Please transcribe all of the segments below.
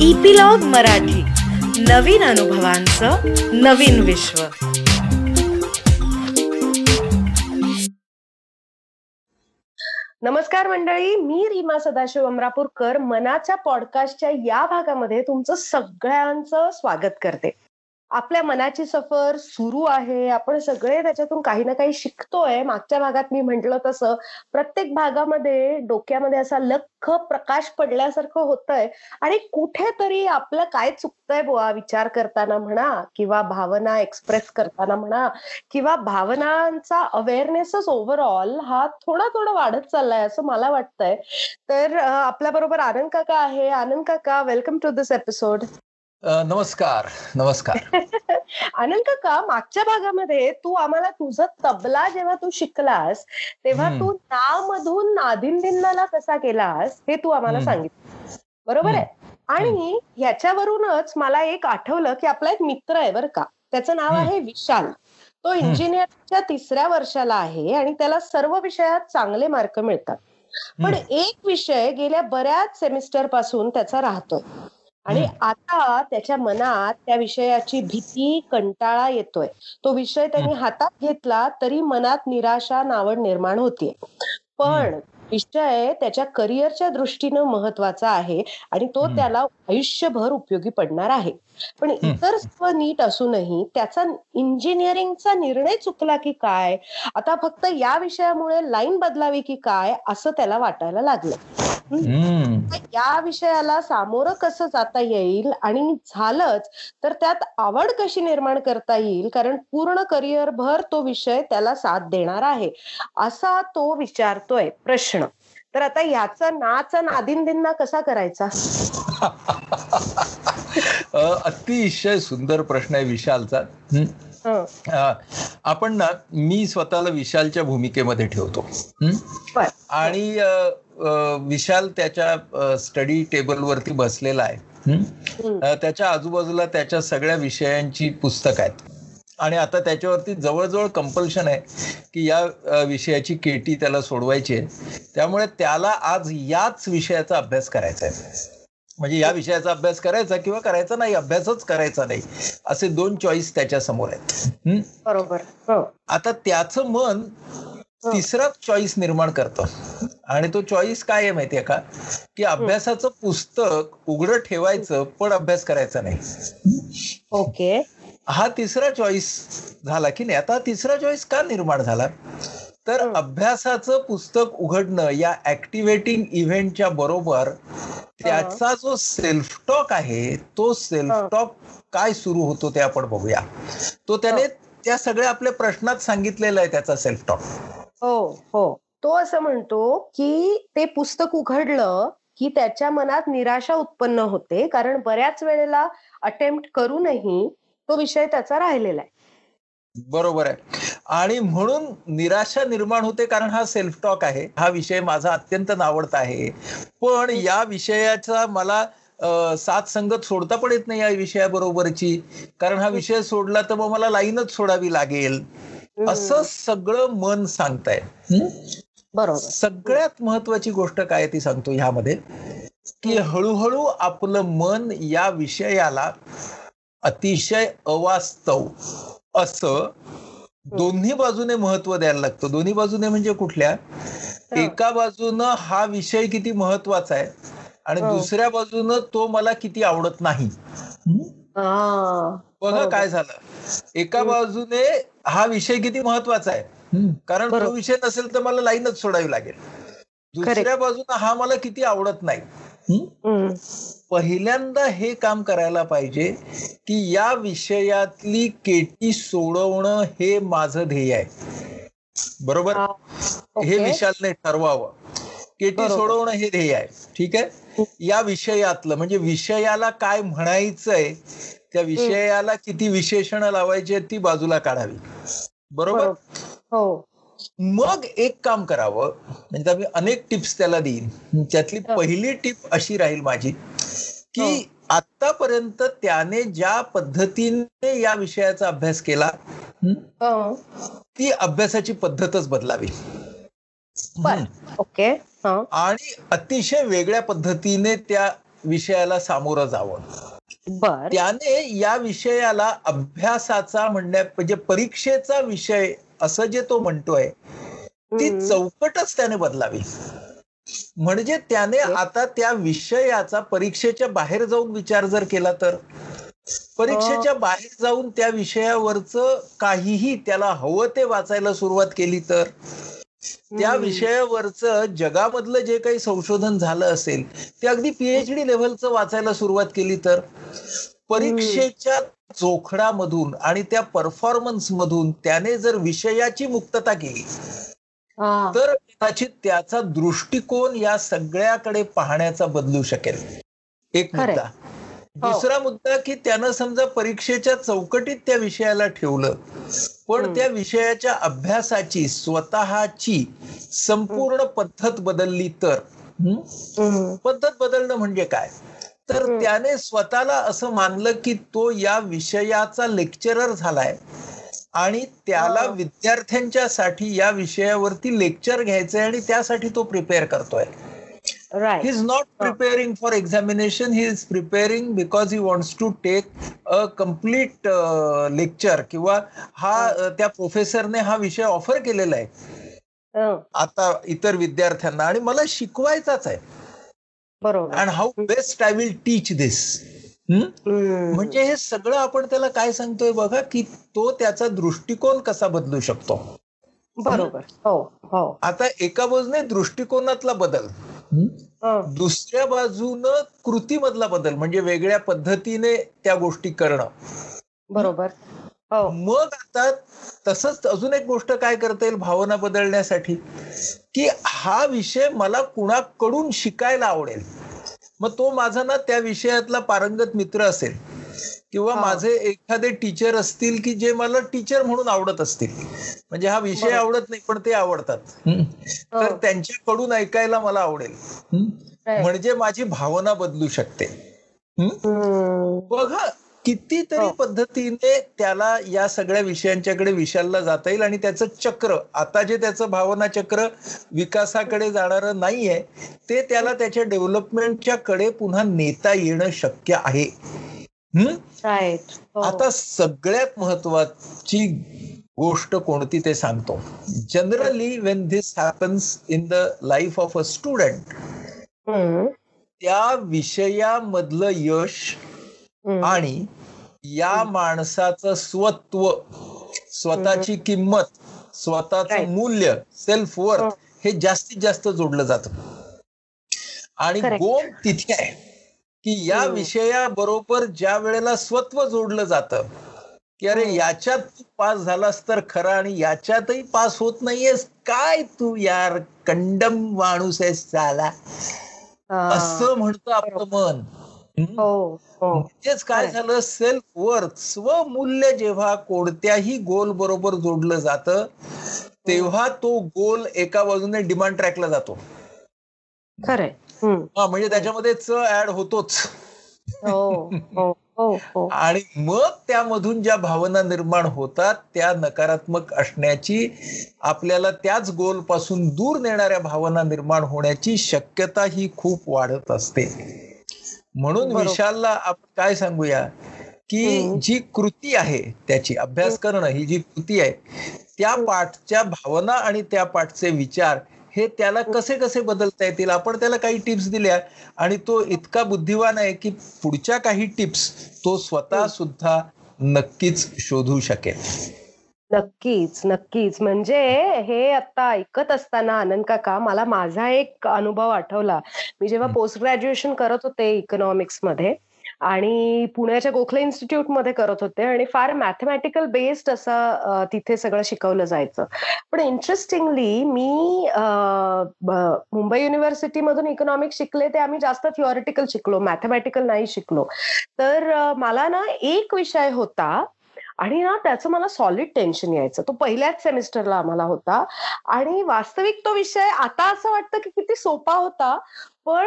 Epilogue Marathi. नवीन अनुभवांचं नवीन विश्व. नमस्कार मंडळी मी रीमा सदाशिव अमरापूरकर. मनाच्या पॉडकास्टच्या या भागामध्ये तुमचं सगळ्यांचं स्वागत करते. आपल्या मनाची सफर सुरू आहे. आपण सगळे त्याच्यातून काही ना काही शिकतोय. मागच्या भागात मी म्हंटल तसं प्रत्येक भागामध्ये डोक्यामध्ये असा लख प्रकाश पडल्यासारखं होतंय. आणि कुठेतरी आपलं काय चुकतंय बुवा? विचार करताना म्हणा किंवा भावना एक्सप्रेस करताना म्हणा किंवा भावनांचा अवेअरनेसच ओव्हरऑल हा थोडा थोडा वाढत चाललाय असं मला वाटतंय. तर आपल्या बरोबर आनंद काका आहे. आनंद काका वेलकम टू दिस एपिसोड नमस्कार नमस्कार. आनंद काका मागच्या भागामध्ये तू आम्हाला तुझं तबला जेव्हा तू शिकलास तेव्हा तू ना मधून नादिंदिनाला कसा केलास हे तू आम्हाला सांगितलं. बरोबर आहे? आणि ह्याच्यावरूनच मला एक आठवलं की आपला एक मित्र आहे बरं का त्याचं नाव आहे विशाल. तो इंजिनिअरिंगच्या तिसऱ्या वर्षाला आहे आणि त्याला सर्व विषयात चांगले मार्क मिळतात. पण एक विषय गेल्या बऱ्याच सेमिस्टरपासून त्याचा राहतोय. आणि आता त्याच्या मनात त्या विषयाची भीती कंटाळा येतोय. तो विषय त्यांनी हातात घेतला तरी मनात निराशा नावड निर्माण होतीये. पण विषय त्याच्या करिअरच्या दृष्टीनं महत्त्वाचा आहे आणि तो त्याला आयुष्यभर उपयोगी पडणार आहे. पण इतर सर्व नीट असूनही त्याचा इंजिनिअरिंगचा निर्णय चुकला की काय? आता फक्त या विषयामुळे लाईन बदलावी की काय? असं त्याला वाटायला लागलं. या विषयाला सामोरं कसं जाता येईल आणि झालंच तर त्यात आवड कशी निर्माण करता येईल? कारण पूर्ण करिअरभर तो विषय त्याला साथ देणार आहे असा तो विचारतोय प्रश्न. तर आता याचा नाच नादिनदिन्ना कसा करायचा? अतिशय सुंदर प्रश्न आहे विशालचा. आपण ना मी स्वतःला विशालच्या भूमिकेमध्ये ठेवतो. आणि विशाल त्याच्या स्टडी टेबलवरती बसलेला आहे. त्याच्या आजूबाजूला त्याच्या सगळ्या विषयांची पुस्तक आहेत. आणि आता त्याच्यावरती जवळजवळ कंपल्शन आहे की या विषयाची केटी त्याला सोडवायची आहे. त्यामुळे त्याला आज याच विषयाचा अभ्यास करायचा आहे. म्हणजे या विषयाचा अभ्यास करायचा किंवा करायचा नाही अभ्यासच करायचा नाही. असे दोन चॉईस त्याच्यासमोर आहेत. बरोबर. आता त्याचं मन तिसरा चॉईस निर्माण करतं. आणि तो चॉईस काय आहे माहितीये का? की अभ्यासाचं पुस्तक उघडं ठेवायचं पण अभ्यास करायचा नाही. ओके. हा तिसरा चॉईस झाला की नाही? आता तिसरा चॉईस का निर्माण झाला? तर अभ्यासाचं पुस्तक उघडणं या ऍक्टिव्हेटिंग इव्हेंटच्या बरोबर त्याचा जो सेल्फ टॉक आहे तो सेल्फ टॉक काय सुरू होतो ते आपण बघूया. तो त्याने त्या सगळ्या आपल्या प्रश्नात सांगितलेला आहे त्याचा सेल्फ टॉक हो हो. तो असं म्हणतो की ते पुस्तक उघडलं की त्याच्या मनात निराशा उत्पन्न होते कारण बऱ्याच वेळेला अटेम्प्ट करूनही तो विषय त्याचा राहिलेला आहे. बरोबर आहे. आणि म्हणून निराशा निर्माण होते कारण हा सेल्फ टॉक आहे. हा विषय माझा अत्यंत नावडता आहे. पण या विषयाचा मला साथ संगत सोडता पण येत नाही या विषयाबरोबरची. कारण हा विषय सोडला तर मग मला लाईनच सोडावी लागेल. असं सगळं मन सांगताय. बरोबर. सगळ्यात महत्वाची गोष्ट काय ती सांगतो ह्यामध्ये? की हळूहळू आपलं मन या विषयाला अतिशय अवास्तव असं दोन्ही बाजूने महत्त्व द्यायला लागतं. दोन्ही बाजूने म्हणजे कुठल्या? एका बाजूनं हा विषय किती महत्त्वाचा आहे आणि दुसऱ्या बाजूनं तो मला किती आवडत नाही. बघा काय झालं. एका बाजूने हा विषय किती महत्त्वाचा आहे. कारण तो विषय नसेल तर मला लाईनच सोडावी लागेल. दुसऱ्या बाजूने हा मला किती आवडत नाही. पहिल्यांदा हे काम करायला पाहिजे की या विषयातली केटी सोडवणं हे माझं ध्येय आहे. बरोबर? हे विशालने ठरवावं. केटी सोडवणं हे ध्येय आहे. ठीक आहे? या विषयातलं म्हणजे विषयाला काय म्हणायचंय त्या विषयाला किती विशेषण लावायची ती बाजूला काढावी. बरोबर. हो. मग एक काम करावं. म्हणजे मी अनेक टिप्स त्याला देईन. त्यातली पहिली टिप अशी राहील माझी की आतापर्यंत त्याने ज्या पद्धतीने या विषयाचा अभ्यास केला ती अभ्यासाची पद्धतच बदलावी. ओके. आणि अतिशय वेगळ्या पद्धतीने त्या विषयाला सामोरं जावं. त्याने या विषयाला अभ्यासाचा म्हणण्या म्हणजे परीक्षेचा विषय असं जे तो म्हणतोय ती. चौकटच त्याने बदलावी म्हणजे त्याने. आता त्या विषयाचा परीक्षेच्या बाहेर जाऊन विचार जर केला तर परीक्षेच्या बाहेर जाऊन त्या विषयावरच काहीही त्याला हवं ते वाचायला सुरुवात केली तर त्या. विषयावरच जगामधलं जे काही संशोधन झालं असेल ते अगदी पीएचडी लेव्हलचं वाचायला सुरुवात केली तर परीक्षेच्या चोखडामधून आणि त्या परफॉर्मन्स मधून त्याने जर विषयाची मुक्तता केली. तर कदाचित त्याचा दृष्टिकोन या सगळ्याकडे पाहण्याचा बदलू शकेल एक. मुद्दा हो. दुसरा मुद्दा की त्यानं समजा परीक्षेच्या चौकटीत त्या विषयाला ठेवलं पण. त्या विषयाच्या अभ्यासाची स्वतःची संपूर्ण पद्धत बदलली तर. पद्धत बदलणं म्हणजे काय तर. त्याने स्वतःला असं मानलं की तो या विषयाचा लेक्चरर झालाय. आणि त्याला हा. विद्यार्थ्यांच्या साठी या विषयावरती लेक्चर घ्यायचंय आणि त्यासाठी तो प्रिपेअर करतोय. He. Is not preparing for examination he is preparing because he wants to take a complete lecture किंवा हा त्या प्रोफेसरने हा विषय ऑफर केलेला आहे. आता इतर विद्यार्थ्यांना. आणि मला शिकवायचाच आहे. बरोबर. And how best I will teach this. म्हणजे हे सगळं आपण त्याला काय सांगतोय बघा की तो त्याचा दृष्टिकोन कसा बदलू शकतो. बरोबर. हो हो. आता एका बाजूने दृष्टिकोनातला बदल. दुसऱ्या बाजूनं कृतीमधला बदल म्हणजे वेगळ्या पद्धतीने त्या गोष्टी करणं. बरोबर. मग आता तसंच अजून एक गोष्ट काय करता येईल भावना बदलण्यासाठी की हा विषय मला कुणाकडून शिकायला आवडेल मग तो माझा ना त्या विषयातला पारंगत मित्र असेल किंवा हा. माझे एखादे टीचर असतील की जे मला टीचर म्हणून आवडत असतील म्हणजे हा विषय. आवडत नाही पण ते आवडतात हम्म. तर हो. त्यांच्याकडून ऐकायला मला आवडेल. म्हणजे माझी भावना बदलू शकते. बघा कितीतरी हो. पद्धतीने त्याला या सगळ्या विषयांच्याकडे विशालला जाता येईल आणि त्याचं चक्र आता जे त्याचं भावना चक्र विकासाकडे जाणारं नाहीये ते त्याला त्याच्या डेव्हलपमेंटच्या कडे पुन्हा नेता येणं शक्य आहे हम्म? हो. आता सगळ्यात महत्वाची गोष्ट कोणती ते सांगतो generally when this happens in the life of a student. त्या विषयामधलं यश. आणि या माणसाचं स्वत्व स्वतःची किंमत स्वतःचं. मूल्य सेल्फ वर्थ हो. हे जास्तीत जास्त जोडलं जातं आणि. गोम तिथे आहे की या. विषयाबरोबर ज्या वेळेला स्वत्व जोडलं जातं की अरे. याच्यात तू पास झालास तर खरं आणि याच्यातही पास होत नाहीयेस काय तू यार कंडम माणूस आहेस चाला हा. असं म्हणतं आपलं मन? हो हो. म्हणजेच काय. झालं? सेल्फ वर्थ स्वमूल्य जेव्हा कोणत्याही गोल बरोबर जोडलं जातं तेव्हा तो गोल एका बाजूने डिमांड ट्रॅकला जातो. खरंय. हा म्हणजे त्याच्यामध्ये च ऍड होतोच. हो आणि मग त्यामधून ज्या भावना निर्माण होतात त्या नकारात्मक असण्याची आपल्याला त्याच गोलपासून दूर नेणाऱ्या भावना निर्माण होण्याची शक्यता ही खूप वाढत असते. म्हणून. विशालला आपण काय सांगूया? की. जी कृती आहे त्याची अभ्यास करणं ही जी कृती आहे त्या पाठच्या भावना आणि त्या पाठचे विचार हे त्याला कसे कसे बदलता येतील? आपण त्याला काही टिप्स दिल्या आणि तो इतका बुद्धिवान आहे की पुढच्या काही टिप्स तो स्वतः सुद्धा नक्कीच शोधू शकेल. नक्कीच नक्कीच. म्हणजे हे आता ऐकत असताना आनंद काका मला माझा एक अनुभव आठवला. मी जेव्हा हं. पोस्ट ग्रॅज्युएशन करत होते इकॉनॉमिक्समध्ये आणि पुण्याच्या गोखले इन्स्टिट्यूटमध्ये करत होते आणि फार मॅथमॅटिकल बेस्ड असं अ, तिथे सगळं शिकवलं जायचं. पण इंटरेस्टिंगली मी अ, ब- मुंबई युनिव्हर्सिटी मधून इकॉनॉमिक्स शिकले ते आम्ही जास्त थिओरिटिकल शिकलो मॅथमॅटिकल नाही शिकलो. तर अ, मला ना एक विषय होता आणि ना त्याचं मला सॉलिड टेन्शन यायचं. तो पहिल्याच सेमिस्टरला आम्हाला होता. आणि वास्तविक तो विषय आता असं वाटतं की किती सोपा होता. पण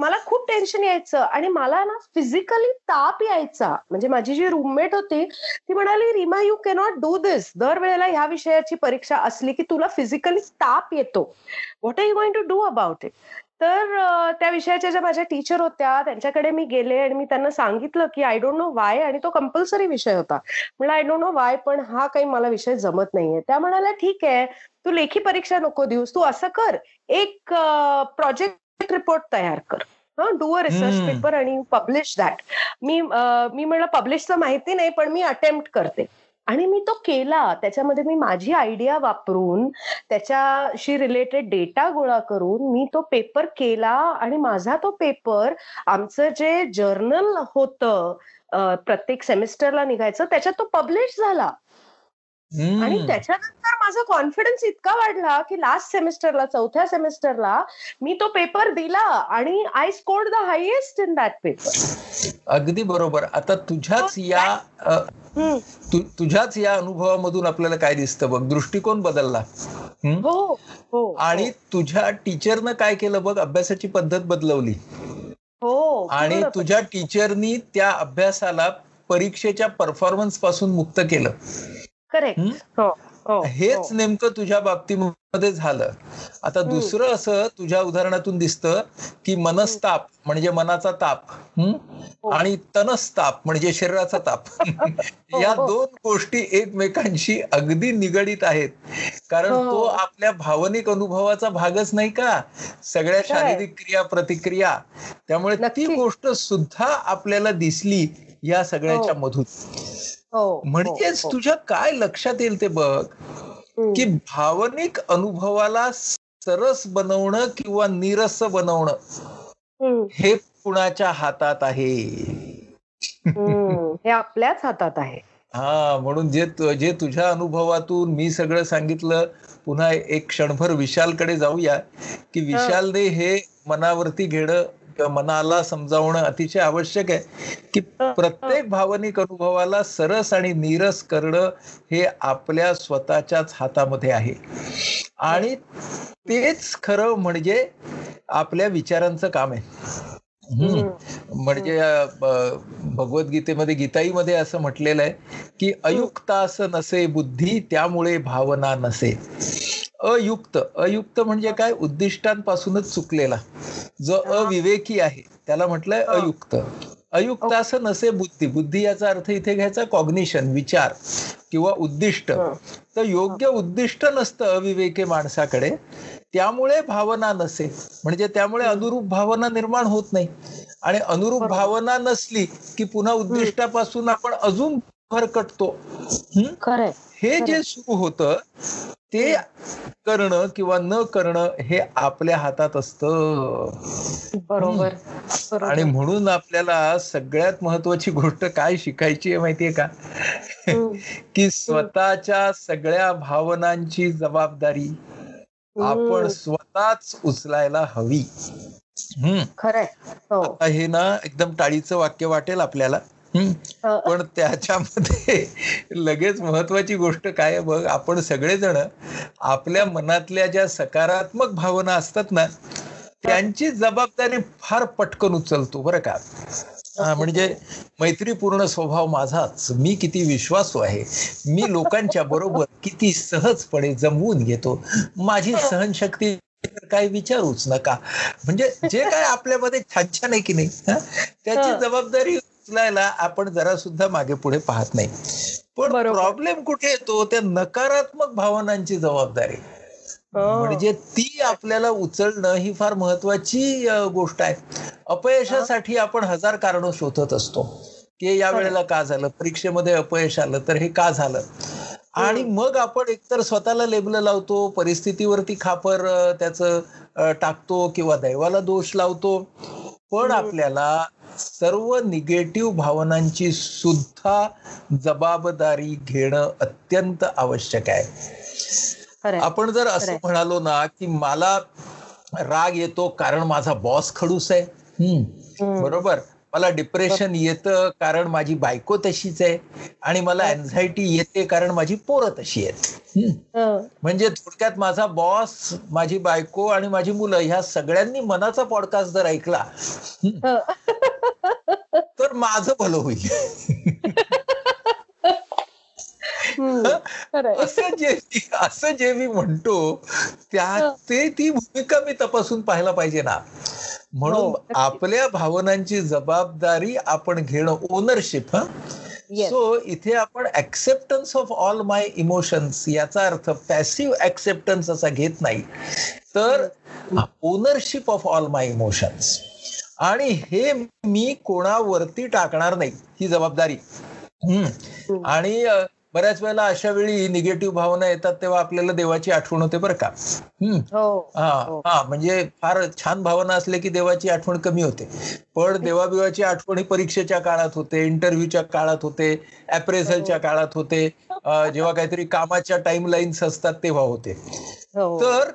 मला खूप टेन्शन यायचं. आणि मला ना फिजिकली ताप यायचा. म्हणजे माझी जी रूममेट होती ती म्हणाली Reema you cannot do this दरवेळेला ह्या विषयाची परीक्षा असली की तुला फिजिकली ताप येतो. What are you going to do about it तर त्या विषयाच्या ज्या माझ्या टीचर होत्या त्यांच्याकडे मी गेले आणि मी त्यांना सांगितलं की आय डोंट नो वाय आणि तो कंपल्सरी विषय होता. म्हणलं आय डोंट नो वाय पण हा काही मला विषय जमत नाहीये. त्या म्हणाल्या ठीक आहे तू लेखी परीक्षा नको देऊस तू असं कर एक प्रोजेक्ट रिपोर्ट तयार कर. हा डू अ रिसर्च पेपर आणि पब्लिश दॅट मी मी म्हणलं पब्लिशचं माहिती नाही पण मी अटेम्प्ट करते. आणि मी तो केला. त्याच्यामध्ये मी माझी आयडिया वापरून त्याच्याशी रिलेटेड डेटा गोळा करून मी तो पेपर केला आणि माझा तो पेपर आमचं जे जर्नल होतं प्रत्येक सेमिस्टरला निघायचं त्याच्यात तो पब्लिश झाला. आणि त्याच्यानंतर माझा कॉन्फिडन्स इतका वाढला की लास्ट सेमिस्टरला चौथ्या सेमिस्टरला मी तो पेपर दिला आणि I scored the highest in that paper अगदी बरोबर. आता तुझ्याच या तुझ्याच या अनुभवामधून आपल्याला काय दिसतं बघ? दृष्टिकोन बदलला. हो, हो आणि तुझ्या टीचरनं काय केलं बघ? अभ्यासाची पद्धत बदलवली. हो आणि तुझ्या टीचरनी त्या अभ्यासाला परीक्षेच्या परफॉर्मन्सपासून मुक्त केलं. करेक्ट हो, हो, हेच हो. नेमकं तुझ्या बाबतीमध्ये झालं. आता दुसरं असं तुझ्या उदाहरणातून दिसतं की मनस्ताप म्हणजे मनाचा ताप आणि तनस्ताप म्हणजे शरीराचा ताप. या दोन गोष्टी एकमेकांशी अगदी निगडीत आहेत. कारण तो आपल्या भावनिक अनुभवाचा भागच नाही का? सगळ्या शारीरिक क्रिया प्रतिक्रिया. त्यामुळे ती गोष्ट सुद्धा आपल्याला दिसली या सगळ्याच्या मधून. म्हणजेच हो, हो. तुझ्या काय लक्षात येईल ते बघ की भावनिक अनुभवाला सरस बनवणं किंवा निरस बनवणं हे कुणाच्या हातात आहे? हे आपल्याच हातात आहे. हा म्हणून जे जे तुझ्या अनुभवातून मी सगळं सांगितलं पुन्हा एक क्षणभर विशालकडे जाऊया की विशालने हे मनावरती घेणं मनाला समजावणं अतिशय आवश्यक आहे की प्रत्येक भावनिक अनुभवाला सरस आणि नीरस करणं हे आपल्या स्वतःच्याच हातामध्ये आहे. आणि तेच खरं म्हणजे आपल्या विचारांचं काम आहे. म्हणजे भगवद्गीतेमध्ये गीताईमध्ये असं म्हटलेलं आहे की अयुक्तास नसे बुद्धी त्यामुळे भावना नसे. अयुक्त. अयुक्त म्हणजे काय? उद्दिष्टांपासूनच चुकलेला. जो अविवेकी आहे त्याला म्हटलंय अयुक्त. अयुक्त असं नसे बुद्धी. बुद्धी याचा अर्थ इथे घ्यायचा कॉग्निशन विचार किंवा उद्दिष्ट. तर योग्य उद्दिष्ट नसतं अविवेकी माणसाकडे. त्यामुळे भावना नसे. म्हणजे त्यामुळे अनुरूप भावना निर्माण होत नाही. आणि अनुरूप भावना नसली की पुन्हा उद्दिष्टापासून आपण अजून भरकटतो हे? जे सुरू होतं ते करणं किंवा न करणं हे आपल्या हातात असत. बरोबर. आणि म्हणून आपल्याला सगळ्यात महत्वाची गोष्ट काय शिकायची आहे माहितीये का? की स्वतःच्या सगळ्या भावनांची जबाबदारी आपण स्वतःच उचलायला हवी. हम्म खरंय. हो. हे ना एकदम टाळीचं वाक्य वाटेल आपल्याला. पण त्याच्यामध्ये लगेच महत्वाची गोष्ट काय बघ आपण सगळेजण आपल्या मनातल्या ज्या सकारात्मक भावना असतात ना त्यांची जबाबदारी फार पटकन उचलतो बरं का? म्हणजे मैत्रीपूर्ण स्वभाव माझाच. मी किती विश्वासू आहे? मी लोकांच्या बरोबर किती सहजपणे जमवून घेतो? माझी सहनशक्ती काय विचारूच नका. म्हणजे जे काय आपल्यामध्ये छान छान आहे की नाही त्याची जबाबदारी उचलायला आपण जरा सुद्धा मागे पुढे पाहत नाही. पण प्रॉब्लेम कुठे येतो? त्या नकारात्मक भावनांची जबाबदारी. म्हणजे ती आपल्याला उचलणं ही फार महत्वाची गोष्ट आहे. अपयशासाठी आपण हजार कारण शोधत असतो. की या वेळेला का झालं? परीक्षेमध्ये अपयश आलं तर हे का झालं? आणि मग आपण एकतर स्वतःला लेबल लावतो परिस्थितीवरती खापर त्याचं टाकतो किंवा दैवाला दोष लावतो. पण आपल्याला सर्व निगेटिव्ह भावनांची सुद्धा जबाबदारी घेणं अत्यंत आवश्यक आहे. आपण जर असं म्हणालो ना की मला राग येतो कारण माझा बॉस खडूस आहे. बरोबर? मला डिप्रेशन येतं कारण माझी बायको तशीच आहे आणि मला अँझायटी येते कारण माझी पोरं तशी आहेत. म्हणजे थोडक्यात माझा बॉस माझी बायको आणि माझी मुलं ह्या सगळ्यांनी मनाचा पॉडकास्ट जर ऐकला तर माझं भलं होईल. असं जे असं जे मी म्हणतो त्या ते ती भूमिका मी तपासून पाहायला पाहिजे ना. म्हणून हो, आपल्या भावनांची जबाबदारी आपण घेणं ओनरशिप हा. सो इथे आपण acceptance of all my emotions याचा अर्थ पॅसिव्ह ऍक्सेप्टन्स असा घेत नाही. तर ownership of all my emotions आणि हे मी कोणावरती टाकणार नाही ही जबाबदारी. आणि बऱ्याच वेळेला अशा वेळी निगेटिव्ह भावना येतात तेव्हा आपल्याला देवाची आठवण होते बरं का. हो, हा हो. हा म्हणजे फार छान भावना असले की देवाची आठवण कमी होते. पण देवाबिवाची आठवण ही परीक्षेच्या काळात होते इंटरव्ह्यूच्या काळात होते अप्रेझलच्या हो. काळात होते जेव्हा काहीतरी कामाच्या टाइम लाईन्स असतात तेव्हा होते. तर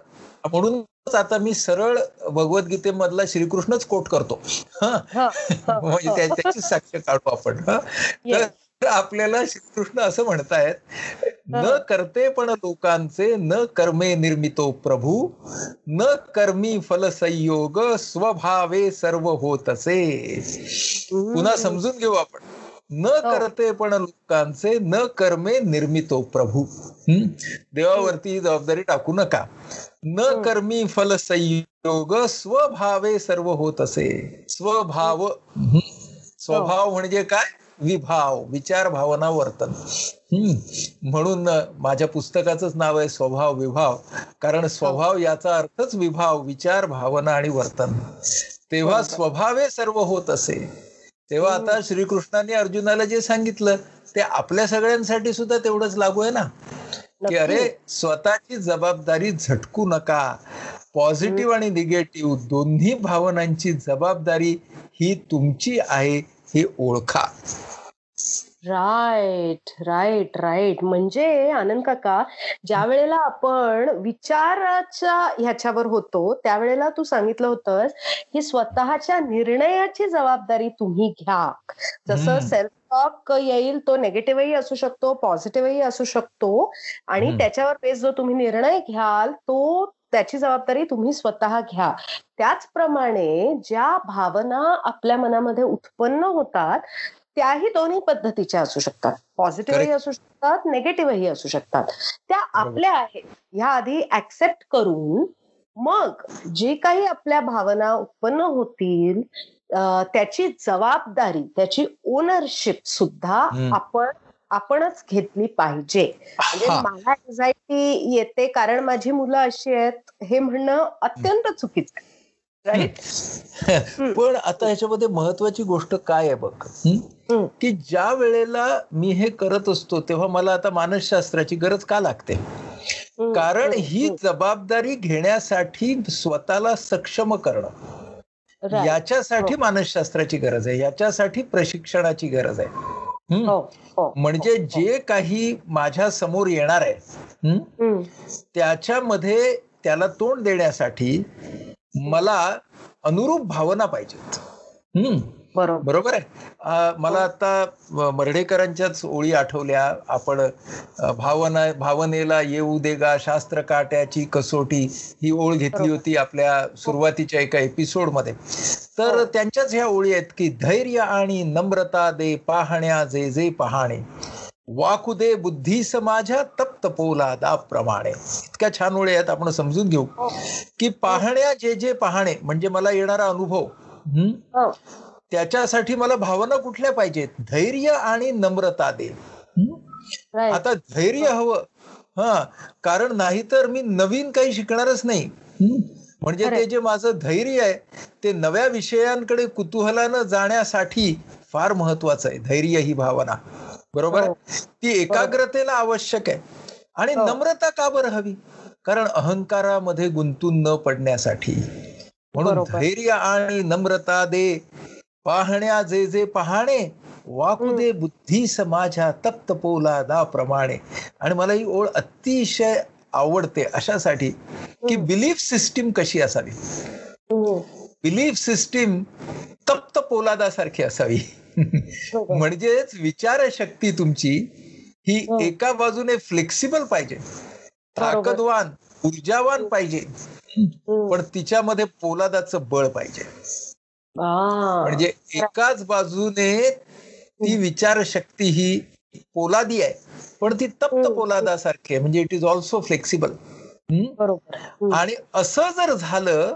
म्हणून आता मी सरळ भगवद्गीतेमधला श्रीकृष्णच कोट करतो. म्हणजे त्याची साक्ष काढू आपण. आपल्याला श्रीकृष्ण असं म्हणतायत न करते पण लोकांचे न कर्मे निर्मितो प्रभू न कर्मी फल संयोग स्वभावे सर्व होतसे. पुन्हा समजून घेऊ आपण. न हो. करते पण लोकांचे न कर्मे निर्मितो प्रभू. देवावरती जबाबदारी टाकू नका. न कर्मी फल संयोग स्वभावे सर्व होत असे स्वभाव स्वभाव म्हणजे काय? विभाव विचार भावना वर्तन. म्हणून माझ्या पुस्तकाचंच नाव आहे स्वभाव विभाव. कारण स्वभाव याचा अर्थच विभाव विचार भावना आणि वर्तन. तेव्हा स्वभावे सर्व होत असे. तेव्हा आता श्रीकृष्णाने अर्जुनाला जे सांगितलं ते आपल्या सगळ्यांसाठी सुद्धा तेवढंच लागू आहे ना? की अरे स्वतःची जबाबदारी झटकू नका. पॉझिटिव्ह आणि निगेटिव्ह दोन्ही भावनांची जबाबदारी ही तुमची आहे हे ओळखा. राईट राईट राईट म्हणजे आनंद काका ज्या वेळेला आपण विचाराच्या ह्याच्यावर होतो त्यावेळेला तू सांगितलं होतंस की स्वतःच्या निर्णयाची जबाबदारी तुम्ही घ्या. जसं सेल्फ टॉक येईल तो नेगेटिव्हही असू शकतो पॉझिटिव्हही असू शकतो आणि त्याच्यावर बेस जो तुम्ही निर्णय घ्याल तो त्याची जबाबदारी तुम्ही स्वतः घ्या. त्याचप्रमाणे ज्या भावना आपल्या मनामध्ये उत्पन्न होतात त्याही दोन्ही पद्धतीच्या असू शकतात. पॉझिटिव्हही असू शकतात निगेटिव्हही असू शकतात. त्या आपल्या आहेत. ह्या आधी ऍक्सेप्ट करून मग जे काही आपल्या भावना उत्पन्न होतील त्याची जबाबदारी त्याची ओनरशिप सुद्धा आपण आपणच घेतली पाहिजे. म्हणजे मला एन्झायटी येते कारण माझी मुलं अशी आहेत हे म्हणणं अत्यंत चुकीचं आहे. पण आता ह्याच्यामध्ये महत्वाची गोष्ट काय आहे बघ? की ज्या वेळेला मी हे करत असतो तेव्हा मला आता मानसशास्त्राची गरज का लागते? कारण ही जबाबदारी घेण्यासाठी स्वतःला सक्षम करणं. याच्यासाठी हो. मानसशास्त्राची गरज आहे. याच्यासाठी प्रशिक्षणाची गरज आहे. हो, हो, म्हणजे जे काही माझ्यासमोर येणार आहे त्याच्यामध्ये त्याला तोंड देण्यासाठी मला अनुरूप भावना पाहिजेत. बरोबर. आहे? मला आता मर्ढेकरांच्याच ओळी आठवल्या. आपण भावना भावनेला येऊ दे गा शास्त्र काट्याची कसोटी ही ओळ घेतली होती आपल्या सुरुवातीच्या एका एपिसोडमध्ये तर हो. त्यांच्याच ह्या ओळी आहेत की धैर्य आणि नम्रता दे पाहण्या जे जे पाहणे. वाकुदे बुद्धी समाजा तप्त पोला प्रमाणे. इतक्या छान ओळी आहेत आपण समजून घेऊ. हो. की पाहण्या जे जे पाहणे म्हणजे मला येणारा अनुभव हो. त्याच्यासाठी मला भावना कुठल्या पाहिजेत? धैर्य आणि नम्रता दे. आता धैर्य हवं. हा. कारण नाहीतर मी नवीन काही शिकणारच नाही. म्हणजे ते जे माझं धैर्य आहे ते नव्या विषयांकडे कुतूहलानं जाण्यासाठी फार महत्वाचं आहे. धैर्य ही भावना. बरोबर? हो. ती एकाग्रतेला आवश्यक आहे. आणि हो. नम्रता का बरं हवी? कारण अहंकारामध्ये गुंतून न पडण्यासाठी. म्हणून धैर्य आणि नम्रता दे. पाहण्या जे जे पाहणे वाकू दे बुद्धी समाजा तप्त पोलादा प्रमाणे. आणि मला ही ओळ अतिशय आवडते अशासाठी की बिलीफ सिस्टीम कशी असावी? बिलीफ सिस्टीम तप्त पोलादासारखी असावी. म्हणजेच विचारशक्ती तुमची ही हो. एका बाजूने फ्लेक्सिबल पाहिजे. ताकदवान ऊर्जावान पाहिजे. पण तिच्यामध्ये पोलादाचं बळ पाहिजे. म्हणजे एकाच बाजूने ती विचारशक्ती ही पोलादी आहे. पण ती तप्त. पोलादासारखी आहे. म्हणजे इट इज ऑल्सो फ्लेक्सिबल बरोबर. आणि असं जर झालं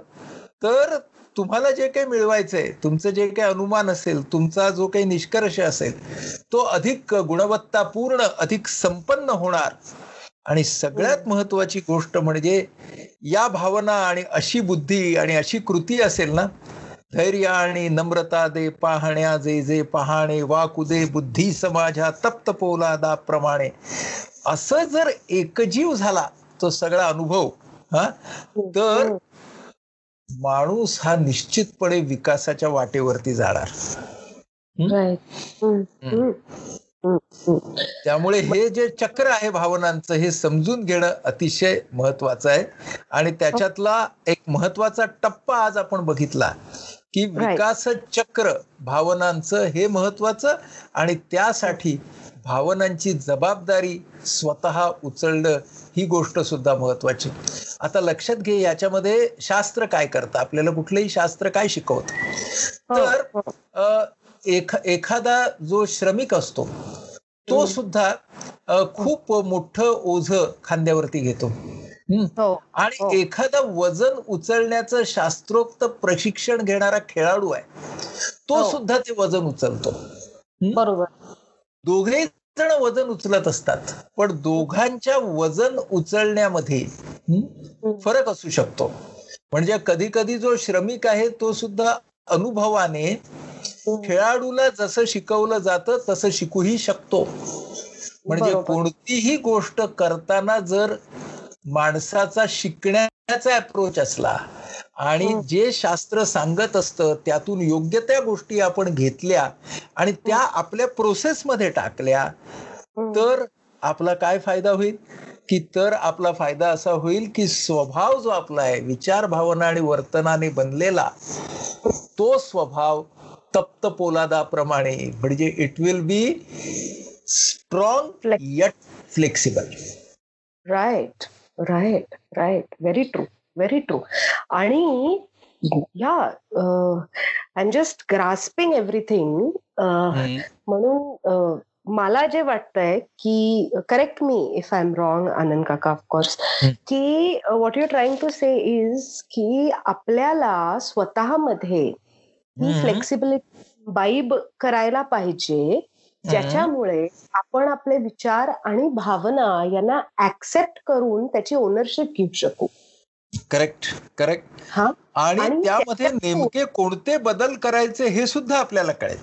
तर तुम्हाला जे काही मिळवायचंय तुमचं जे काही अनुमान असेल तुमचा जो काही निष्कर्ष असेल तो अधिक गुणवत्तापूर्ण अधिक संपन्न होणार. आणि सगळ्यात महत्वाची गोष्ट म्हणजे या भावना आणि अशी बुद्धी आणि अशी कृती असेल ना धैर्य आणि नम्रता दे पाहण्या जे जे पाहणे वाकुदे बुद्धी समाजा तप्त पोलादाप्रमाणे असं जर एकजीव झाला तो सगळा अनुभव हा तर माणूस हा निश्चितपणे विकासाच्या वाटेवरती जाणार. त्यामुळे हे जे चक्र आहे भावनांचं हे समजून घेणं अतिशय महत्वाचं आहे. आणि त्याच्यातला एक महत्त्वाचा टप्पा आज आपण बघितला की विकास चक्र भावनांचं हे महत्वाचं आणि त्यासाठी भावनांची जबाबदारी स्वतः उचलणं ही गोष्ट सुद्धा महत्वाची. आता लक्षात घे याच्यामध्ये शास्त्र काय करतं? आपल्याला कुठलंही शास्त्र काय शिकवत? तर एखादा जो श्रमिक असतो तो सुद्धा खूप मोठं ओझ खांद्यावरती घेतो. आणि एखादा वजन उचलण्याचं शास्त्रोक्त प्रशिक्षण घेणारा खेळाडू आहे तो सुद्धा ते वजन उचलतो. बरोबर. दोघे जण वजन उचलत असतात. पण दोघांच्या वजन उचलण्यामध्ये फरक असू शकतो. म्हणजे कधी कधी जो श्रमिक आहे तो सुद्धा अनुभवाने खेळाडूला जसं शिकवलं जातं तसं शिकूही शकतो. म्हणजे कोणतीही गोष्ट करताना जर माणसाचा शिकण्याचा अप्रोच असला आणि जे शास्त्र सांगत असतं त्यातून योग्य त्या गोष्टी आपण घेतल्या आणि त्या आपल्या प्रोसेसमध्ये टाकल्या तर आपला काय फायदा होईल? की तर आपला फायदा असा होईल की स्वभाव जो आपला आहे विचार भावना आणि वर्तनाने बनलेला तो स्वभाव तप्त पोलादाप्रमाणे म्हणजे it will be strong yet flexible right right right very true very true आणि या I am just grasping everything म्हणून मला जे वाटतंय की correct me if I am wrong Anand काका ऑफकोर्स की what you trying to say is की आपल्याला स्वतःमध्ये ही फ्लेक्सिबिलिटी बाईब करायला पाहिजे ज्याच्यामुळे आपण आपले विचार आणि भावना यांना ऍक्सेप्ट करून त्याची ओनरशिप घेऊ शकू. करेक्ट करेक्ट हा. आणि त्यामध्ये नेमके कोणते बदल करायचे हे सुद्धा आपल्याला कळेल.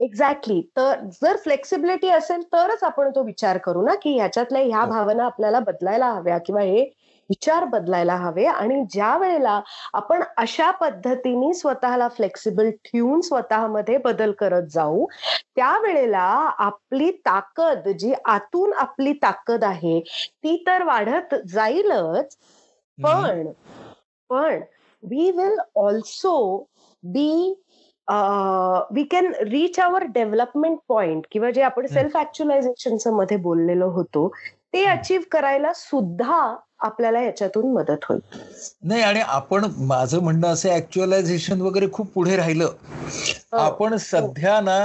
एक्झॅक्टली तर जर फ्लेक्सिबिलिटी असेल तरच आपण तो विचार करू ना की ह्याच्यातल्या ह्या भावना आपल्याला बदलायला हव्या किंवा हे विचार बदलायला हवे. आणि ज्या वेळेला आपण अशा पद्धतीने स्वतःला फ्लेक्सिबल ठेवून स्वतःमध्ये बदल करत जाऊ त्यावेळेला आपली ताकद जी आतून आपली ताकद आहे ती तर वाढत जाईलच. पण पण we will also be we can reach our development point किंवा जे आपण सेल्फ ऍक्च्युलायझेशनमध्ये बोललेलो होतो ते अचीव करायला सुद्धा आपल्याला याच्यातून मदत होईल. नाही आणि आपण माझं म्हणणं असं ऍक्च्युअलायझेशन वगैरे खूप पुढे राहिलं. आपण सध्या ना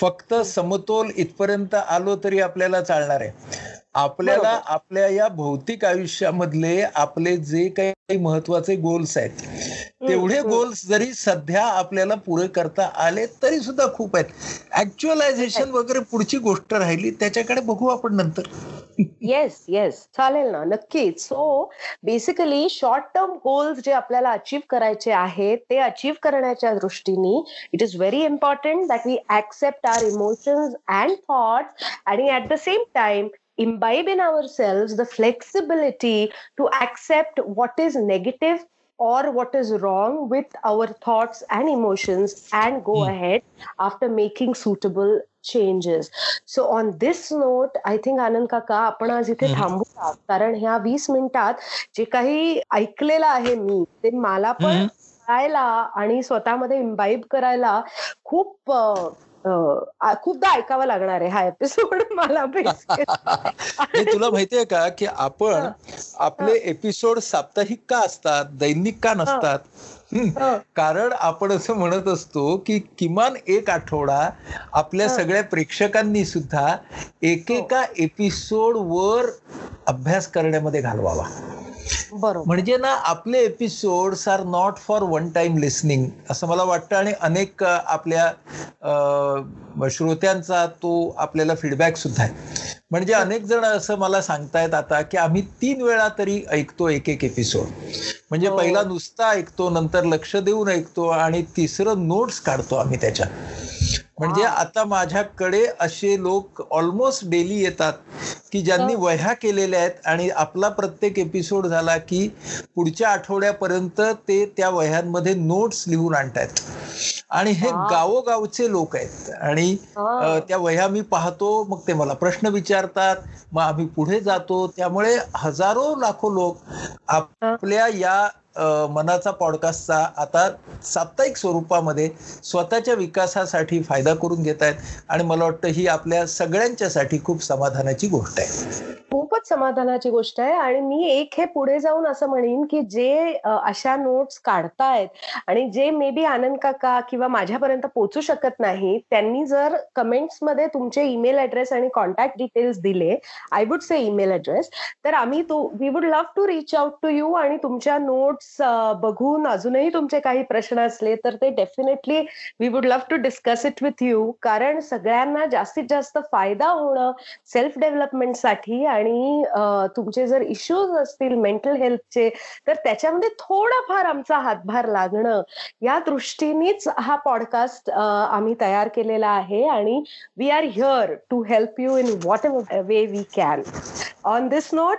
फक्त समतोल इथपर्यंत आलो तरी आपल्याला चालणार आहे. आपल्याला आपल्या या भौतिक आयुष्यामधले आपले जे काही महत्त्वाचे गोल्स आहेत तेवढे गोल्स जरी सध्या आपल्याला पुरे करता आले तरी सुद्धा खूप आहेत. ऍक्च्युअलायझेशन वगैरे पुढची गोष्ट राहिली त्याच्याकडे बघू आपण नंतर. येस येस चालेल ना नक्कीच. So basically short term goals जे आपल्याला अचीव करायचे आहेत ते अचीव करण्याच्या दृष्टीने it is very important that we accept our emotions and thoughts आणि at the same time imbibe in ourselves the flexibility to accept what is negative or what is wrong with our thoughts and emotions and go mm. ahead after making suitable changes so on this note i think आनंद काका आपण आज इथे थांबूया कारण ह्या वीस मिनिटात जे काही ऐकलेलं आहे मी ते मला पण करायला आणि स्वतःमध्ये इम्बाईब करायला खूप खूपदा ऐकावं लागणार आहे हा एपिसोड मला तुला माहितीये का की आपण आपले एपिसोड साप्ताहिक का असतात? दैनिक का नसतात? कारण आपण असं म्हणत असतो की किमान एक आठवडा आपल्या सगळ्या प्रेक्षकांनी सुद्धा एकेका एपिसोड वर अभ्यास करण्यामध्ये घालवावा. म्हणजे ना आपले episodes are not for one time listening असं मला वाटतं आणि अनेक आपल्या श्रोत्यांचा तो आपल्याला फीडबॅक सुद्धा आहे. म्हणजे अनेक जण असं मला सांगतायत आता की आम्ही तीन वेळा तरी ऐकतो एक एक एपिसोड म्हणजे हो. पहिला नुसता ऐकतो नंतर लक्ष देऊन ऐकतो आणि तिसरं नोट्स काढतो आम्ही त्याच्या म्हणजे आता माझ्याकडे असे लोक ऑलमोस्ट डेली येतात की ज्यांनी वह्या केलेल्या आहेत आणि आपला प्रत्येक एपिसोड झाला की पुढच्या आठवड्यापर्यंत ते त्या वह्यांमध्ये नोट्स लिहून आणतायत. आणि हे गावोगावचे लोक आहेत. आणि त्या वह्या मी पाहतो मग ते मला प्रश्न विचारतात मग आम्ही पुढे जातो. त्यामुळे हजारो लाखो लोक आपल्या या मनाचा पॉडकास्टचा आता साप्ताहिक स्वरूपामध्ये स्वतःच्या विकासासाठी फायदा करून घेत आहेत. आणि मला वाटतं ही आपल्या सगळ्यांच्यासाठी खूप समाधानाची गोष्ट आहे. खूपच समाधानाची गोष्ट आहे. आणि मी एक हे पुढे जाऊन असं म्हणेन की जे अशा नोट्स काढतायत आणि जे मे बी आनंद काका किंवा माझ्यापर्यंत पोहोचू शकत नाही त्यांनी जर कमेंट्समध्ये तुमचे ईमेल ऍड्रेस आणि कॉन्टॅक्ट डिटेल्स दिले I would say email address तर आम्ही we would love to reach out to you आणि तुमच्या नोट्स Uh, बघून अजूनही तुमचे काही प्रश्न असले तर ते definitely we would love to discuss it with you कारण सगळ्यांना जास्तीत जास्त फायदा होणं सेल्फ डेव्हलपमेंटसाठी आणि तुमचे जर इश्यूज असतील मेंटल हेल्थचे तर त्याच्यामध्ये थोडाफार आमचा हातभार लागणं. या दृष्टीनेच हा पॉडकास्ट आम्ही तयार केलेला आहे आणि we are here to help you in what way we can on this note